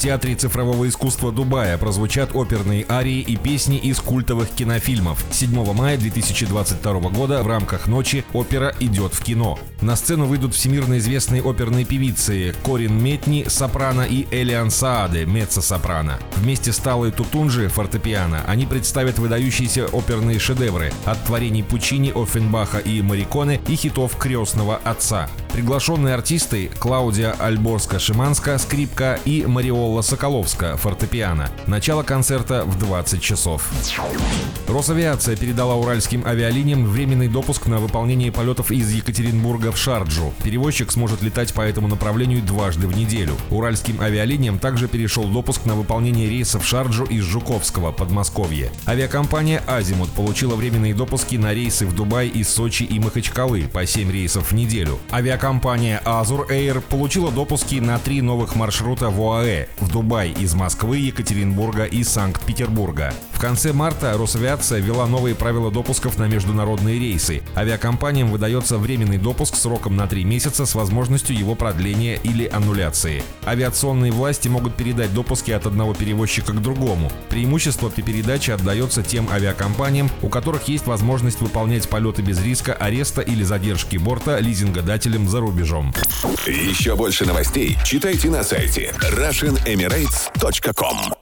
Театре цифрового искусства Дубая прозвучат оперные арии и песни из культовых кинофильмов. 7 мая 2022 года в рамках ночи опера идет в кино. На сцену выйдут всемирно известные оперные певицы Корин Метни, сопрано и Элиан Сааде, меццо-сопрано. Вместе с Талой Тутунжи, фортепиано, они представят выдающиеся оперные шедевры от творений Пучини, Оффенбаха и Мариконе и хитов «Крестного отца». Приглашенные артисты Клаудия Альборска-Шиманска, скрипка и Мариолла Соколовска, фортепиано. Начало концерта в 20 часов. Росавиация передала уральским авиалиниям временный допуск на выполнение полетов из Екатеринбурга в Шарджу. Перевозчик сможет летать по этому направлению дважды в неделю. Уральским авиалиниям также перешел допуск на выполнение рейсов в Шарджу из Жуковского, Подмосковье. Авиакомпания «Азимут» получила временные допуски на рейсы в Дубай из Сочи и Махачкалы по 7 рейсов в неделю. Авиакомпания Авиакомпания Azur Air получила допуски на три новых маршрута в ОАЭ – в Дубай из Москвы, Екатеринбурга и Санкт-Петербурга. В конце марта Росавиация ввела новые правила допусков на международные рейсы. Авиакомпаниям выдается временный допуск сроком на три месяца с возможностью его продления или аннуляции. Авиационные власти могут передать допуски от одного перевозчика к другому. Преимущество при передаче отдается тем авиакомпаниям, у которых есть возможность выполнять полеты без риска ареста или задержки борта лизингодателем за рубежом. Еще больше новостей читайте на сайте RussianEmirates.com